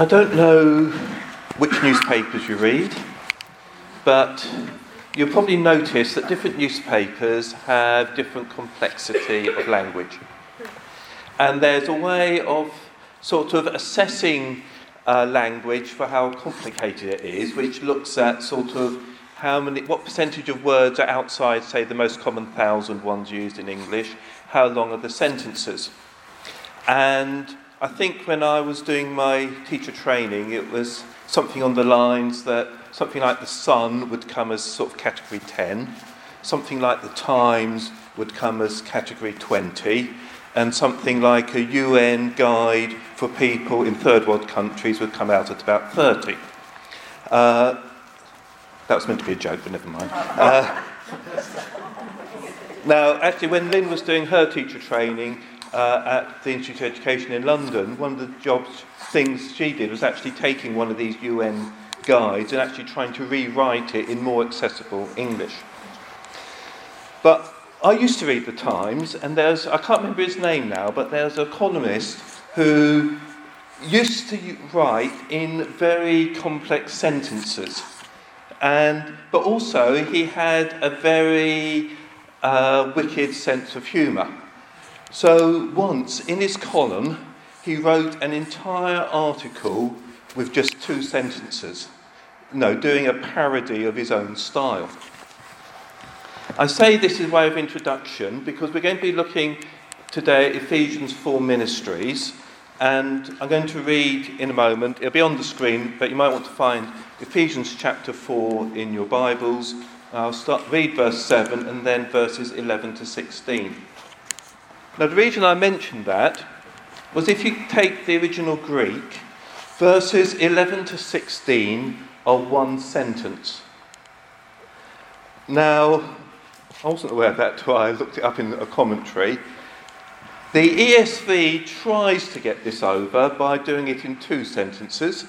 I don't know which newspapers you read, but you'll probably notice that different newspapers have different complexity of language. And there's a way of sort of assessing uh, language for how complicated it is, which looks at sort of how many, what percentage of words are outside, say, the most common thousand ones used in English, how long are the sentences. And I think when I was doing my teacher training, it was something on the lines that something like the Sun would come as sort of category 10, something like the Times would come as category 20, and something like a UN guide for people in third world countries would come out at about 30. Uh, that was meant to be a joke, but never mind. Uh, now, actually, when Lynn was doing her teacher training uh, at the Institute of Education in London, one of the jobs things she did was actually taking one of these UN guides and actually trying to rewrite it in more accessible English. But I used to read the Times, and there's, I can't remember his name now, but there's a columnist who used to write in very complex sentences. And, but also, he had a very uh, wicked sense of humour. So, once in his column, he wrote an entire article with just two sentences, no, doing a parody of his own style. I say this as a way of introduction because we're going to be looking today at Ephesians 4 ministries, and I'm going to read in a moment. It'll be on the screen, but you might want to find Ephesians chapter 4 in your Bibles. I'll start read verse 7 and then verses 11 to 16. Now, the reason I mentioned that was if you take the original Greek, verses 11 to 16 are one sentence. Now, I wasn't aware of that until I looked it up in a commentary. The ESV tries to get this over by doing it in two sentences.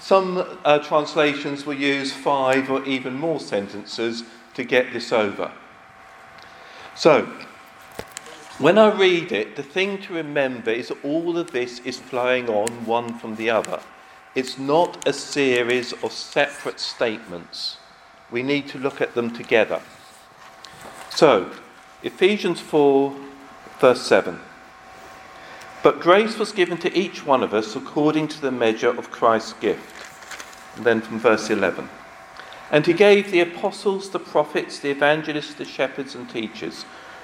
Some uh, translations will use five or even more sentences to get this over. So, when I read it, the thing to remember is all of this is flowing on one from the other. It's not a series of separate statements. We need to look at them together. So, Ephesians 4, verse 7. But grace was given to each one of us according to the measure of Christ's gift. And then from verse 11. And he gave the apostles, the prophets, the evangelists, the shepherds, and teachers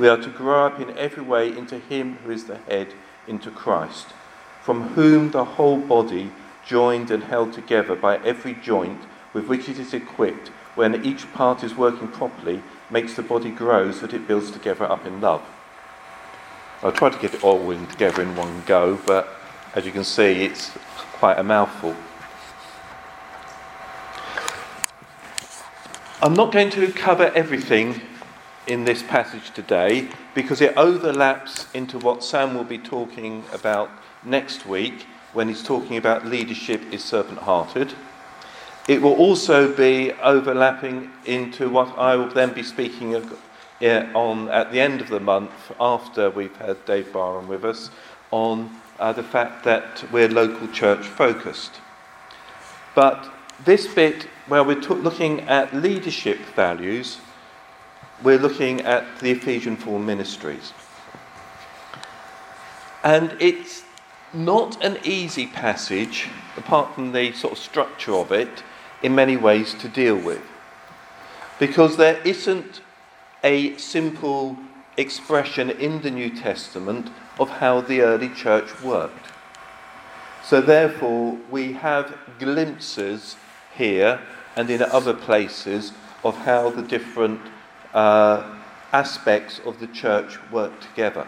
we are to grow up in every way into Him who is the head, into Christ, from whom the whole body, joined and held together by every joint with which it is equipped, when each part is working properly, makes the body grow so that it builds together up in love. I tried to get it all in together in one go, but as you can see, it's quite a mouthful. I'm not going to cover everything in this passage today because it overlaps into what Sam will be talking about next week when he's talking about leadership is servant hearted. It will also be overlapping into what I will then be speaking of, on at the end of the month after we've had Dave Barham with us on uh, the fact that we're local church focused. But this bit where we're t- looking at leadership values, we're looking at the Ephesian 4 ministries. And it's not an easy passage, apart from the sort of structure of it, in many ways to deal with. Because there isn't a simple expression in the New Testament of how the early church worked. So, therefore, we have glimpses here and in other places of how the different uh, aspects of the church work together.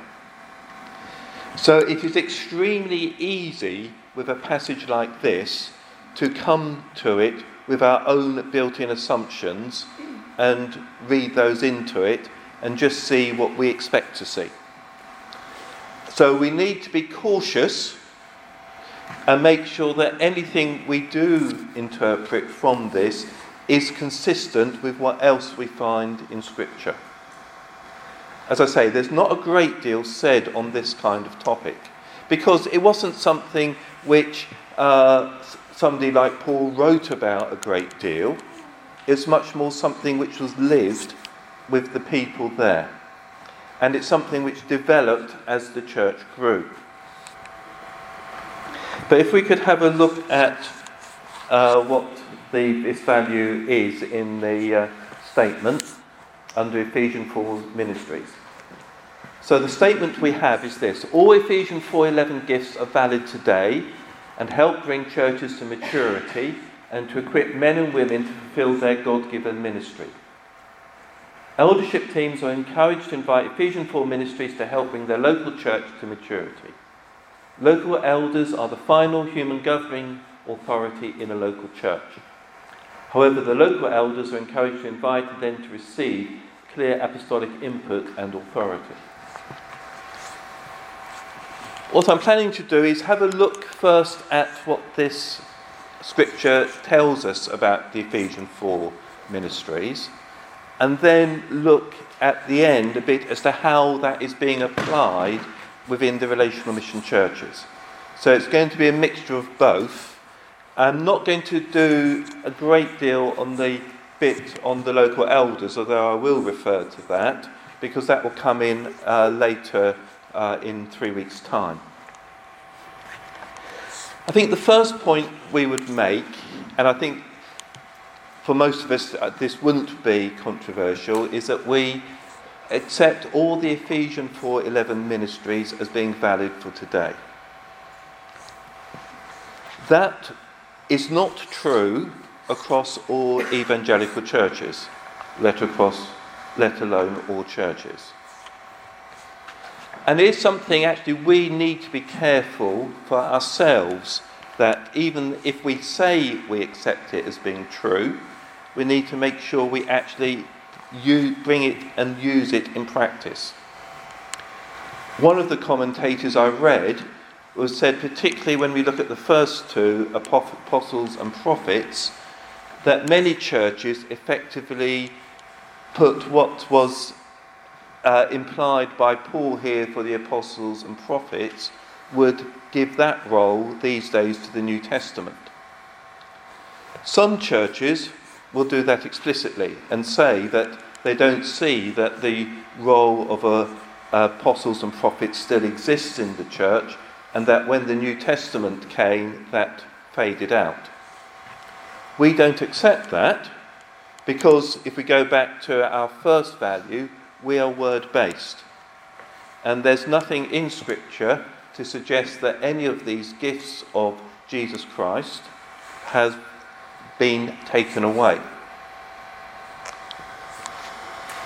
So, it is extremely easy with a passage like this to come to it with our own built in assumptions and read those into it and just see what we expect to see. So we need to be cautious and make sure that anything we do interpret from this is consistent with what else we find in Scripture. As I say, there's not a great deal said on this kind of topic because it wasn't something which uh, somebody like Paul wrote about a great deal. It's much more something which was lived with the people there. And it's something which developed as the church grew. But if we could have a look at uh, what the, this value is in the uh, statement under Ephesians 4 ministries. So the statement we have is this all Ephesians 4:11 gifts are valid today and help bring churches to maturity and to equip men and women to fulfill their God-given ministry. Eldership teams are encouraged to invite Ephesians 4 ministries to help bring their local church to maturity. Local elders are the final human governing authority in a local church. However, the local elders are encouraged to invite and then to receive clear apostolic input and authority. What I'm planning to do is have a look first at what this scripture tells us about the Ephesian 4 ministries, and then look at the end a bit as to how that is being applied within the relational mission churches. So it's going to be a mixture of both. I'm not going to do a great deal on the bit on the local elders, although I will refer to that, because that will come in uh, later uh, in three weeks' time. I think the first point we would make, and I think for most of us uh, this wouldn't be controversial, is that we accept all the Ephesians 4:11 ministries as being valid for today. That is not true across all evangelical churches, let across let alone all churches. And it is something actually we need to be careful for ourselves that even if we say we accept it as being true, we need to make sure we actually you bring it and use it in practice. One of the commentators I read was said, particularly when we look at the first two, apostles and prophets, that many churches effectively put what was uh, implied by Paul here for the apostles and prophets would give that role these days to the New Testament. Some churches will do that explicitly and say that they don't see that the role of a, apostles and prophets still exists in the church and that when the New Testament came, that faded out. We don't accept that because if we go back to our first value, we are word based. And there's nothing in Scripture to suggest that any of these gifts of Jesus Christ has been taken away.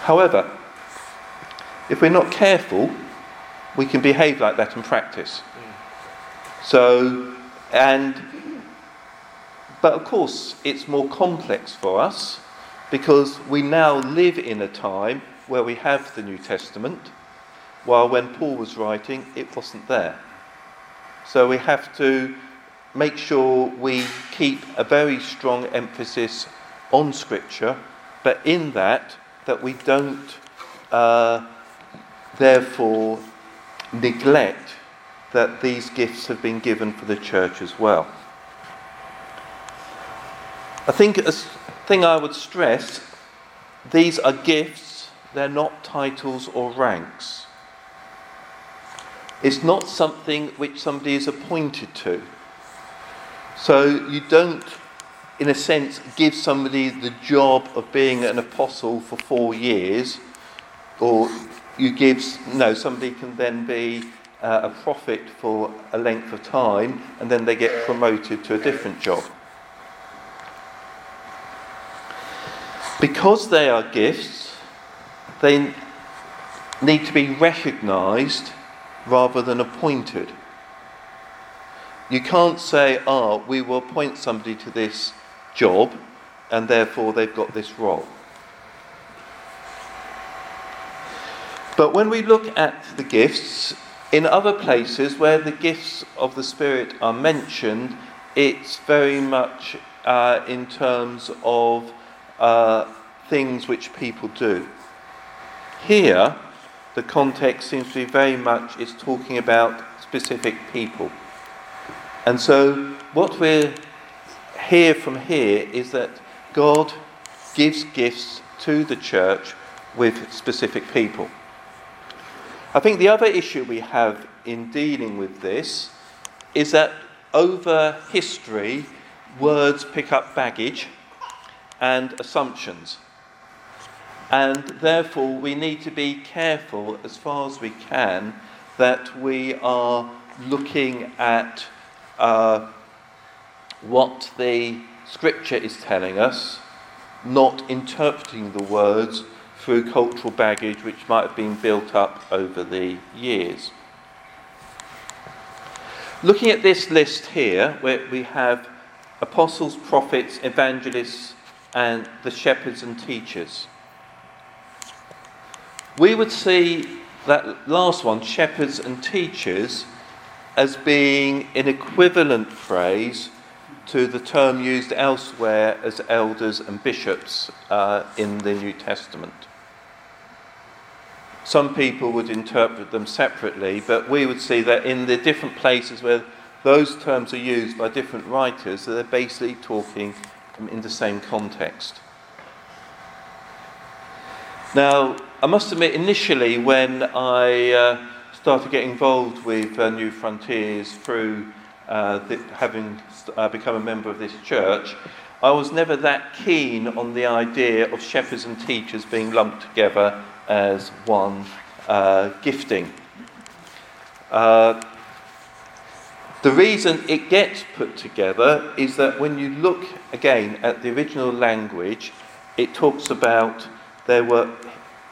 However, if we're not careful, we can behave like that in practice. So, and, but of course, it's more complex for us because we now live in a time where we have the New Testament, while when Paul was writing, it wasn't there. So we have to make sure we keep a very strong emphasis on Scripture, but in that, that we don't uh, therefore neglect that these gifts have been given for the church as well. I think a thing I would stress these are gifts, they're not titles or ranks. It's not something which somebody is appointed to. So you don't, in a sense, give somebody the job of being an apostle for four years, or you give, no, somebody can then be uh, a prophet for a length of time and then they get promoted to a different job. Because they are gifts, they need to be recognized rather than appointed. You can't say, ah, we will appoint somebody to this job and therefore they've got this role. But when we look at the gifts, in other places where the gifts of the Spirit are mentioned, it's very much uh, in terms of uh, things which people do. Here, the context seems to be very much it's talking about specific people. And so, what we hear from here is that God gives gifts to the church with specific people. I think the other issue we have in dealing with this is that over history, words pick up baggage and assumptions. And therefore, we need to be careful as far as we can that we are looking at uh, what the scripture is telling us, not interpreting the words through cultural baggage which might have been built up over the years. Looking at this list here, where we have apostles, prophets, evangelists, and the shepherds and teachers, we would see that last one, shepherds and teachers, as being an equivalent phrase to the term used elsewhere as elders and bishops uh, in the New Testament. Some people would interpret them separately, but we would see that in the different places where those terms are used by different writers, they're basically talking in the same context. Now, I must admit, initially, when I uh, started getting involved with uh, Newfrontiers through uh, the, having uh, become a member of this church, I was never that keen on the idea of shepherds and teachers being lumped together as one uh, gifting. Uh, the reason it gets put together is that when you look again at the original language, it talks about there were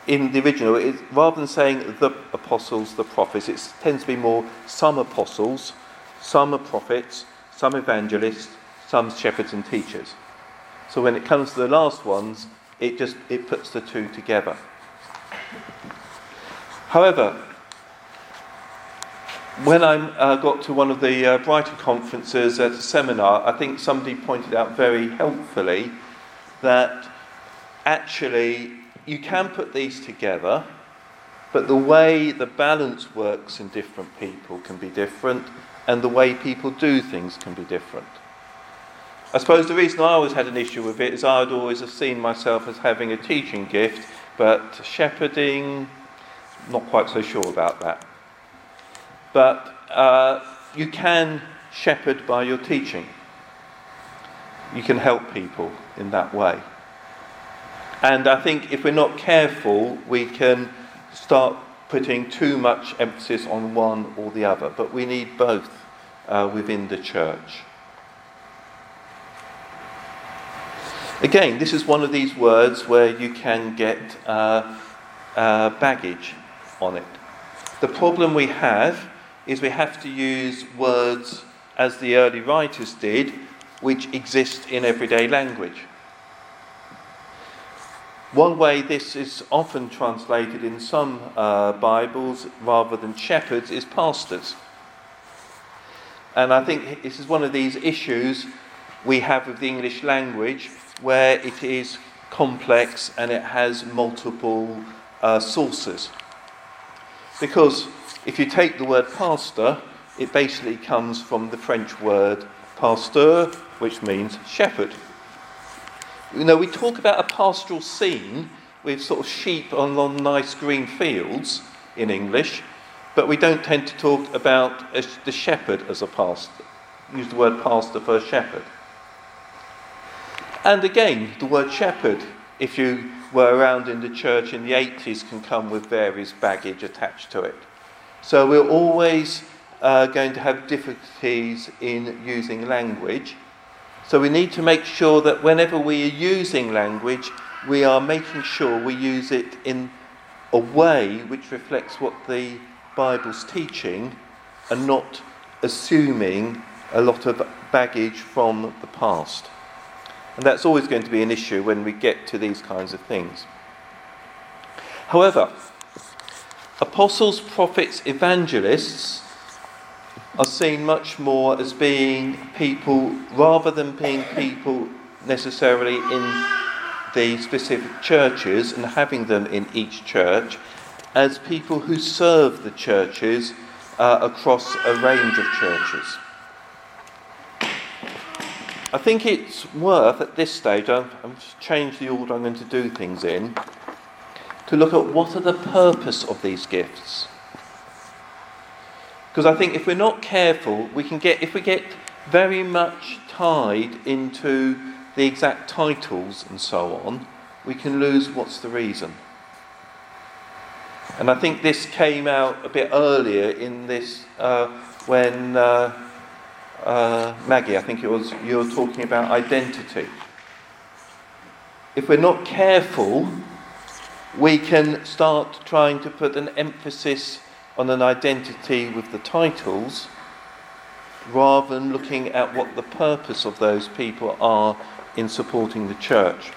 in the original, it, rather than saying the apostles, the prophets, it tends to be more some apostles, some are prophets, some evangelists, some shepherds and teachers. So when it comes to the last ones, it just it puts the two together. However, when I uh, got to one of the uh, Brighton conferences at a seminar, I think somebody pointed out very helpfully that actually you can put these together, but the way the balance works in different people can be different, and the way people do things can be different. I suppose the reason I always had an issue with it is I'd always have seen myself as having a teaching gift, but shepherding, not quite so sure about that. But uh, you can shepherd by your teaching. You can help people in that way. And I think if we're not careful, we can start putting too much emphasis on one or the other. But we need both uh, within the church. Again, this is one of these words where you can get uh, uh, baggage on it. The problem we have is we have to use words as the early writers did, which exist in everyday language. One way this is often translated in some uh, Bibles rather than shepherds is pastors. And I think this is one of these issues we have with the English language where it is complex and it has multiple uh, sources. Because if you take the word pastor, it basically comes from the French word pasteur, which means shepherd. You know, we talk about a pastoral scene with sort of sheep on, nice green fields in English, but we don't tend to talk about the shepherd as a pastor. Use the word pastor for shepherd. And again, the word shepherd, if you were around in the church in the 80s, can come with various baggage attached to it. So we're always uh, going to have difficulties in using language so we need to make sure that whenever we are using language, we are making sure we use it in a way which reflects what the Bible's teaching and not assuming a lot of baggage from the past. And that's always going to be an issue when we get to these kinds of things. However, apostles, prophets, evangelists are seen much more as being people, rather than being people necessarily in the specific churches and having them in each church, as people who serve the churches uh, across a range of churches. I think it's worth at this stage, I've, I've changed the order I'm going to do things in, to look at what are the purpose of these gifts. Because I think if we're not careful, we can get, if we get very much tied into the exact titles and so on, we can lose what's the reason. And I think this came out a bit earlier in this uh, when uh, uh, Maggie, I think it was, you were talking about identity. If we're not careful, we can start trying to put an emphasis on an identity with the titles rather than looking at what the purpose of those people are in supporting the church.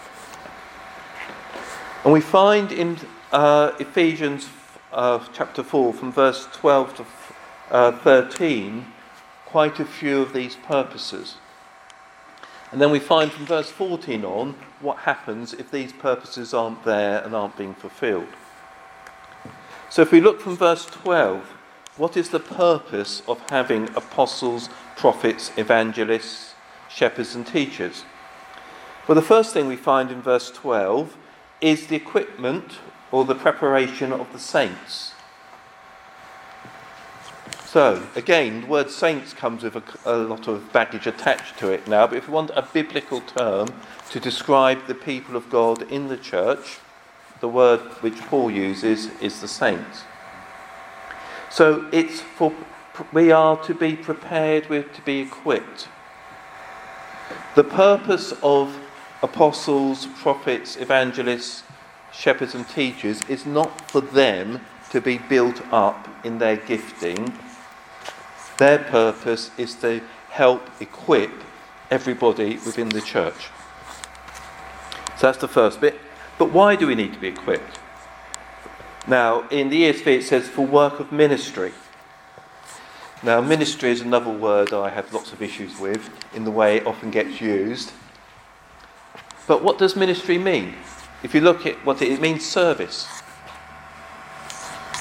And we find in uh, Ephesians uh, chapter 4, from verse 12 to uh, 13, quite a few of these purposes. And then we find from verse 14 on what happens if these purposes aren't there and aren't being fulfilled. So if we look from verse 12, what is the purpose of having apostles, prophets, evangelists, shepherds, and teachers? Well, the first thing we find in verse 12 is the equipment or the preparation of the saints. So, again, the word saints comes with a, a, lot of baggage attached to it now, but if we want a biblical term to describe the people of God in the church, the word which Paul uses is the saints. So it's for we are to be prepared with to be equipped. The purpose of apostles, prophets, evangelists, shepherds and teachers is not for them to be built up in their gifting. Their purpose is to help equip everybody within the church. So that's the first bit. But why do we need to be equipped? Now, in the ESV it says for work of ministry. Now, ministry is another word I have lots of issues with in the way it often gets used. But what does ministry mean? If you look at what it, it means, service.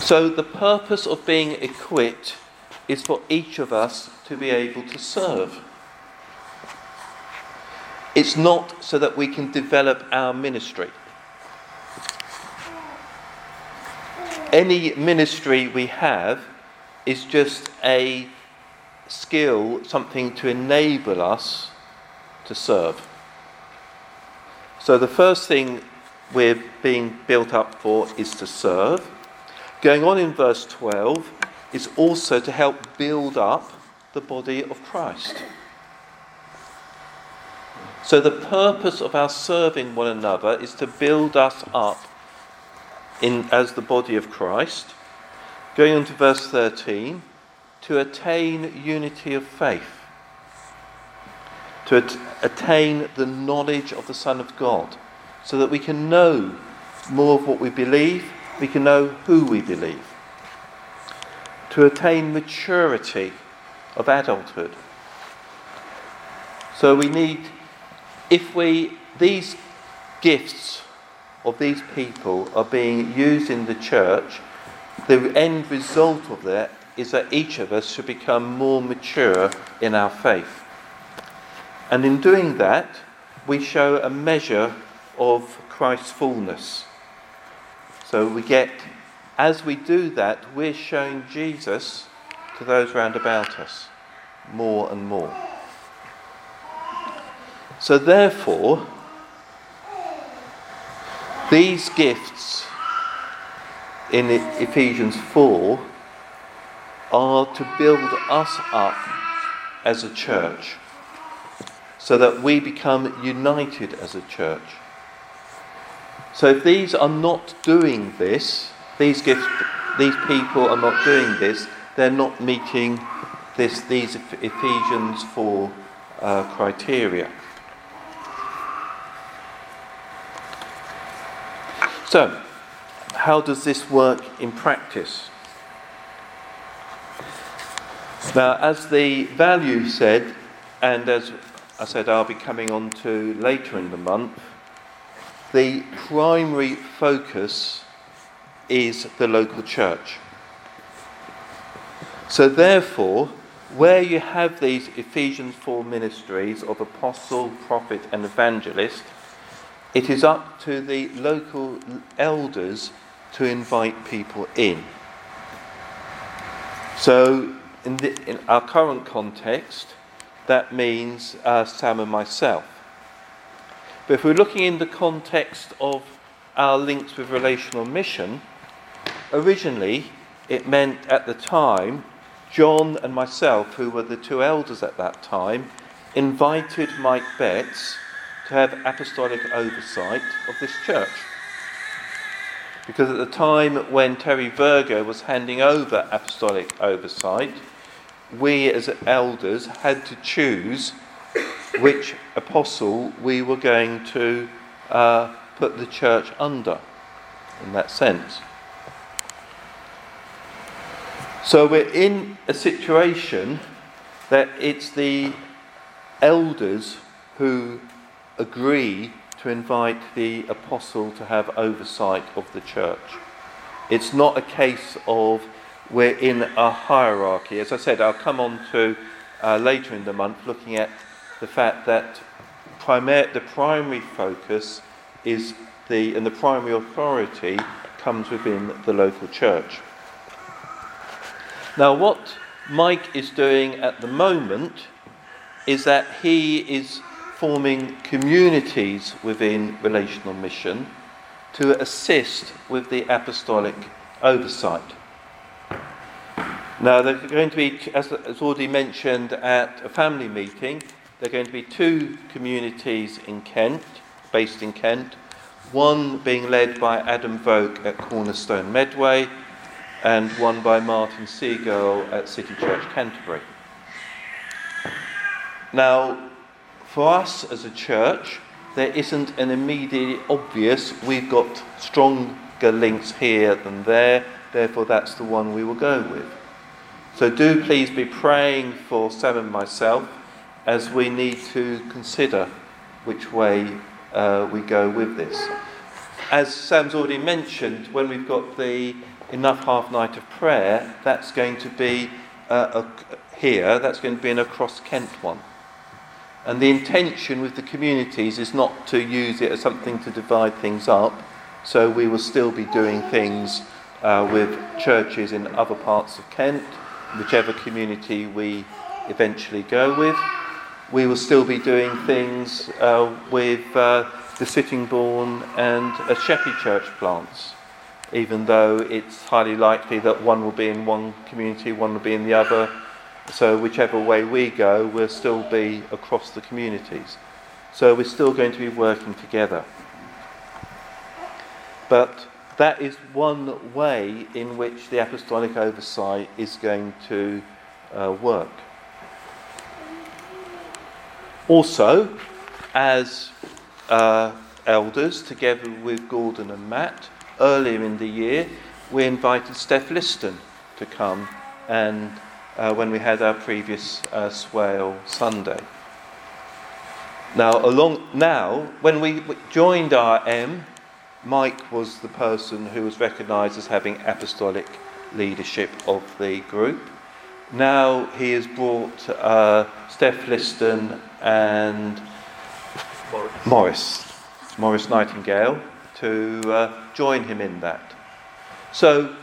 So, the purpose of being equipped is for each of us to be able to serve. It's not so that we can develop our ministry. any ministry we have is just a skill, something to enable us to serve. So the first thing we're being built up for is to serve. Going on in verse 12 is also to help build up the body of Christ. So the purpose of our serving one another is to build us up in, as the body of Christ. Going on to verse 13, to attain unity of faith, to at- attain the knowledge of the Son of God, so that we can know more of what we believe, we can know who we believe, to attain maturity of adulthood. So we need, if we, these gifts of these people are being used in the church, the end result of that is that each of us should become more mature in our faith. And in doing that, we show a measure of Christ's fullness. So we get, as we do that, we're showing Jesus to those round about us more and more. So therefore, these gifts in Ephesians 4 are to build us up as a church so that we become united as a church. So if these are not doing this, these gifts, these people are not doing this, they're not meeting this, these Ephesians 4 uh, criteria. So, how does this work in practice? Now, as the value said, and as I said, I'll be coming on to later in the month, the primary focus is the local church. So, therefore, where you have these Ephesians 4 ministries of apostle, prophet, and evangelist, it is up to the local elders to invite people in. So, in, the, in our current context, that means uh, Sam and myself. But if we're looking in the context of our links with relational mission, originally it meant at the time John and myself, who were the two elders at that time, invited Mike Betts to have apostolic oversight of this church. Because at the time when Terry Virgo was handing over apostolic oversight, we as elders had to choose which apostle we were going to uh, put the church under in that sense. So we're in a situation that it's the elders who agree to invite the apostle to have oversight of the church. It's not a case of we're in a hierarchy. As I said, I'll come on to uh, later in the month looking at the fact that primar- the primary focus is the, and the primary authority comes within the local church. Now, what Mike is doing at the moment is that he is forming communities within relational mission to assist with the apostolic oversight. Now, there's going to be, as, as already mentioned at a family meeting, there are going to be two communities in Kent, based in Kent, one being led by Adam Vogt at Cornerstone Medway, and one by Martin Seagull at City Church Canterbury. Now, for us as a church, there isn't an immediate obvious, we've got stronger links here than there, therefore that's the one we will go with. So do please be praying for Sam and myself as we need to consider which way uh, we go with this. As Sam's already mentioned, when we've got the enough half night of prayer, that's going to be uh, a, here, that's going to be an across Kent one. And the intention with the communities is not to use it as something to divide things up, so we will still be doing things uh, with churches in other parts of Kent, whichever community we eventually go with. We will still be doing things uh, with uh, the Sittingbourne and uh, Sheppey Church plants even though it's highly likely that one will be in one community, one will be in the other. So, whichever way we go, we'll still be across the communities. So, we're still going to be working together. But that is one way in which the apostolic oversight is going to uh, work. Also, as uh, elders, together with Gordon and Matt, earlier in the year, we invited Steph Liston to come and uh, when we had our previous uh, Swale Sunday. Now, along now, when we joined RM, Mike was the person who was recognised as having apostolic leadership of the group. Now he has brought uh, Steph Liston and Morris. Morris, Morris Nightingale to uh, join him in that. So,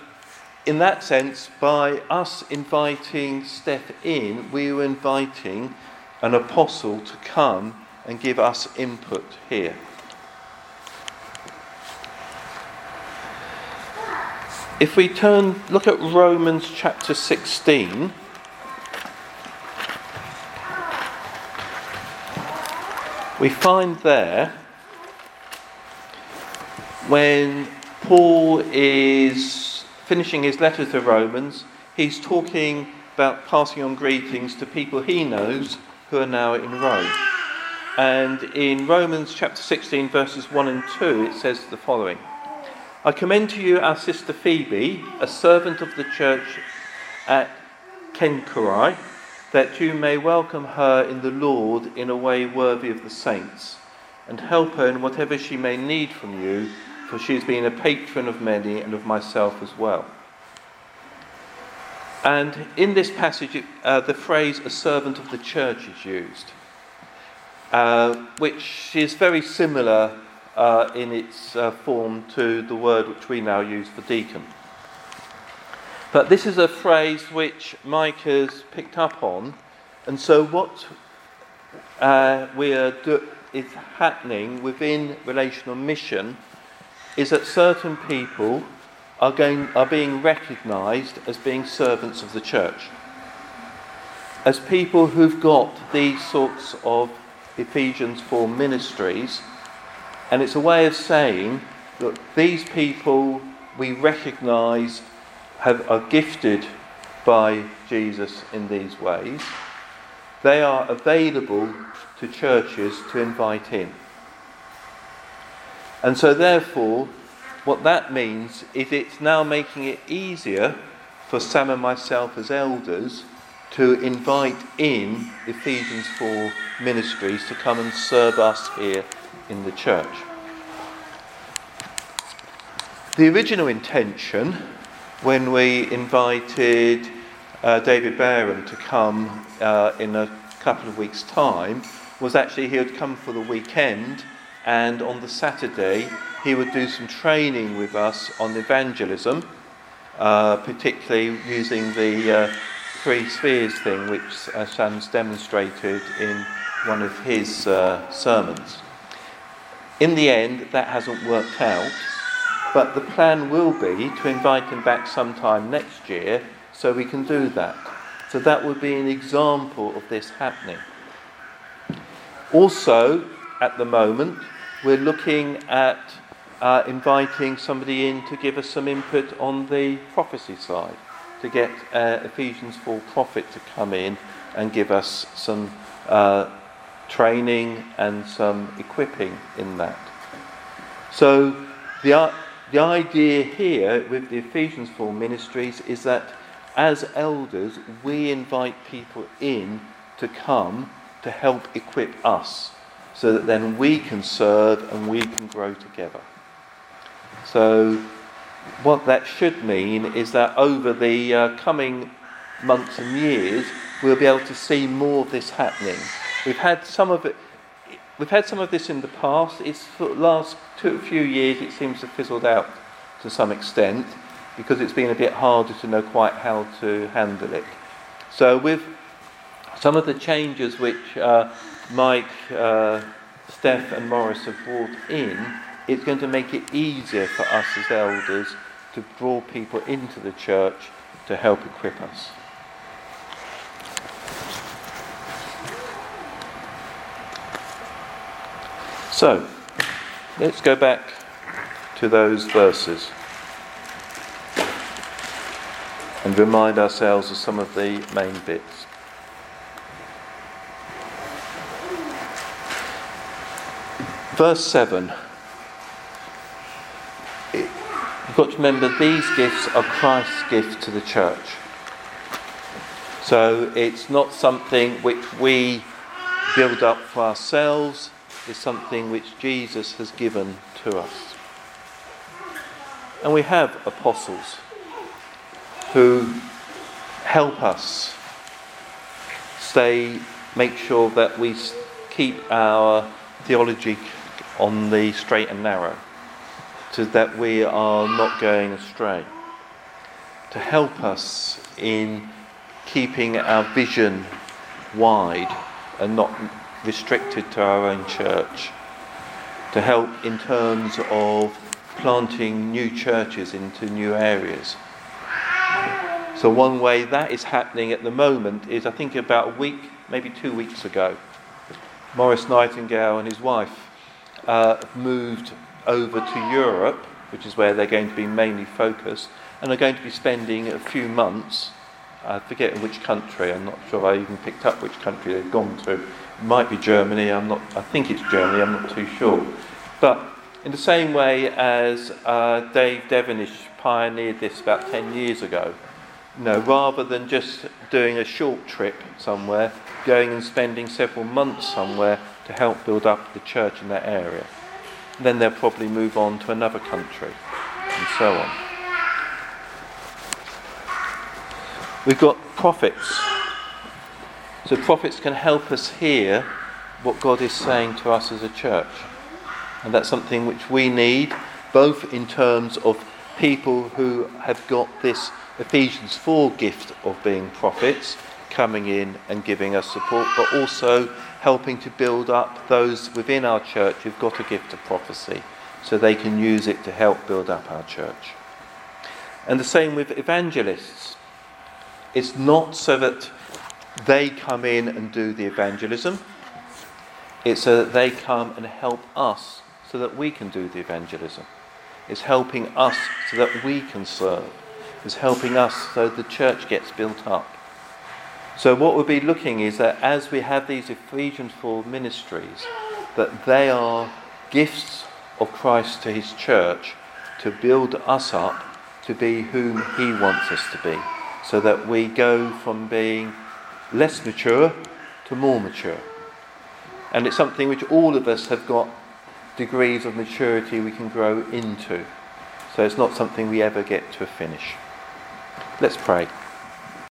in that sense, by us inviting Steph in, we were inviting an apostle to come and give us input here. If we turn, look at Romans chapter 16. We find there when Paul is finishing his letter to Romans, he's talking about passing on greetings to people he knows who are now in Rome. And in Romans chapter 16, verses 1 and 2, it says the following I commend to you our sister Phoebe, a servant of the church at Cenchreae, that you may welcome her in the Lord in a way worthy of the saints, and help her in whatever she may need from you, for she has been a patron of many and of myself as well. And in this passage, uh, the phrase a servant of the church is used, uh, which is very similar uh, in its uh, form to the word which we now use for deacon. But this is a phrase which Mike has picked up on, and so what uh, we are do- is happening within relational mission is that certain people are, going, are being recognized as being servants of the church. As people who've got these sorts of Ephesians 4 ministries, and it's a way of saying that these people we recognize have, are gifted by Jesus in these ways. They are available to churches to invite in. And so, therefore, what that means is it's now making it easier for Sam and myself as elders to invite in Ephesians 4 ministries to come and serve us here in the church. The original intention, when we invited uh, David Barham to come uh, in a couple of weeks' time, was actually he would come for the weekend and on the Saturday he would do some training with us on evangelism, uh, particularly using the uh, three spheres thing, which uh, Sam's demonstrated in one of his uh, sermons. In the end, that hasn't worked out, but the plan will be to invite him back sometime next year so we can do that. So that would be an example of this happening. Also, at the moment, we're looking at uh, inviting somebody in to give us some input on the prophecy side, to get uh, Ephesians 4 prophet to come in and give us some uh, training and some equipping in that. So the, the idea here with the Ephesians 4 ministries is that as elders, we invite people in to come to help equip us so that then we can serve and we can grow together. So, what that should mean is that over the uh, coming months and years, we'll be able to see more of this happening. We've had some of it. We've had some of this in the past. It's for the last two few years. It seems to have fizzled out to some extent because it's been a bit harder to know quite how to handle it. So with some of the changes which uh, Mike, uh, Steph, and Morris have brought in, it's going to make it easier for us as elders to draw people into the church to help equip us. So, let's go back to those verses and remind ourselves of some of the main bits. Verse 7 You've got to remember these gifts are Christ's gift to the church. So it's not something which we build up for ourselves, it's something which Jesus has given to us. And we have apostles who help us stay, make sure that we keep our theology on the straight and narrow so that we are not going astray, to help us in keeping our vision wide and not restricted to our own church, to help in terms of planting new churches into new areas. So, one way that is happening at the moment is I think about a week, maybe two weeks ago, Morris Nightingale and his wife uh, moved over to Europe, which is where they're going to be mainly focused, and are going to be spending a few months I forget in which country. I'm not sure I even picked up which country they've gone to. It might be Germany. I'm not. I think it's Germany. I'm not too sure. But in the same way as uh, Dave Devenish pioneered this about 10 years ago, you know, rather than just doing a short trip somewhere, going and spending several months somewhere to help build up the church in that area. Then they'll probably move on to another country and so on. We've got prophets. So prophets can help us hear what God is saying to us as a church. And that's something which we need, both in terms of people who have got this Ephesians 4 gift of being prophets, coming in and giving us support, but also helping to build up those within our church who've got a gift of prophecy so they can use it to help build up our church. And the same with evangelists. It's not so that they come in and do the evangelism, it's so that they come and help us so that we can do the evangelism. It's helping us so that we can serve. It's helping us so the church gets built up. So what we'll be looking is that as we have these Ephesians 4 ministries, that they are gifts of Christ to his church to build us up to be whom he wants us to be. So that we go from being less mature to more mature. And it's something which all of us have got degrees of maturity we can grow into. So it's not something we ever get to a finish. Let's pray.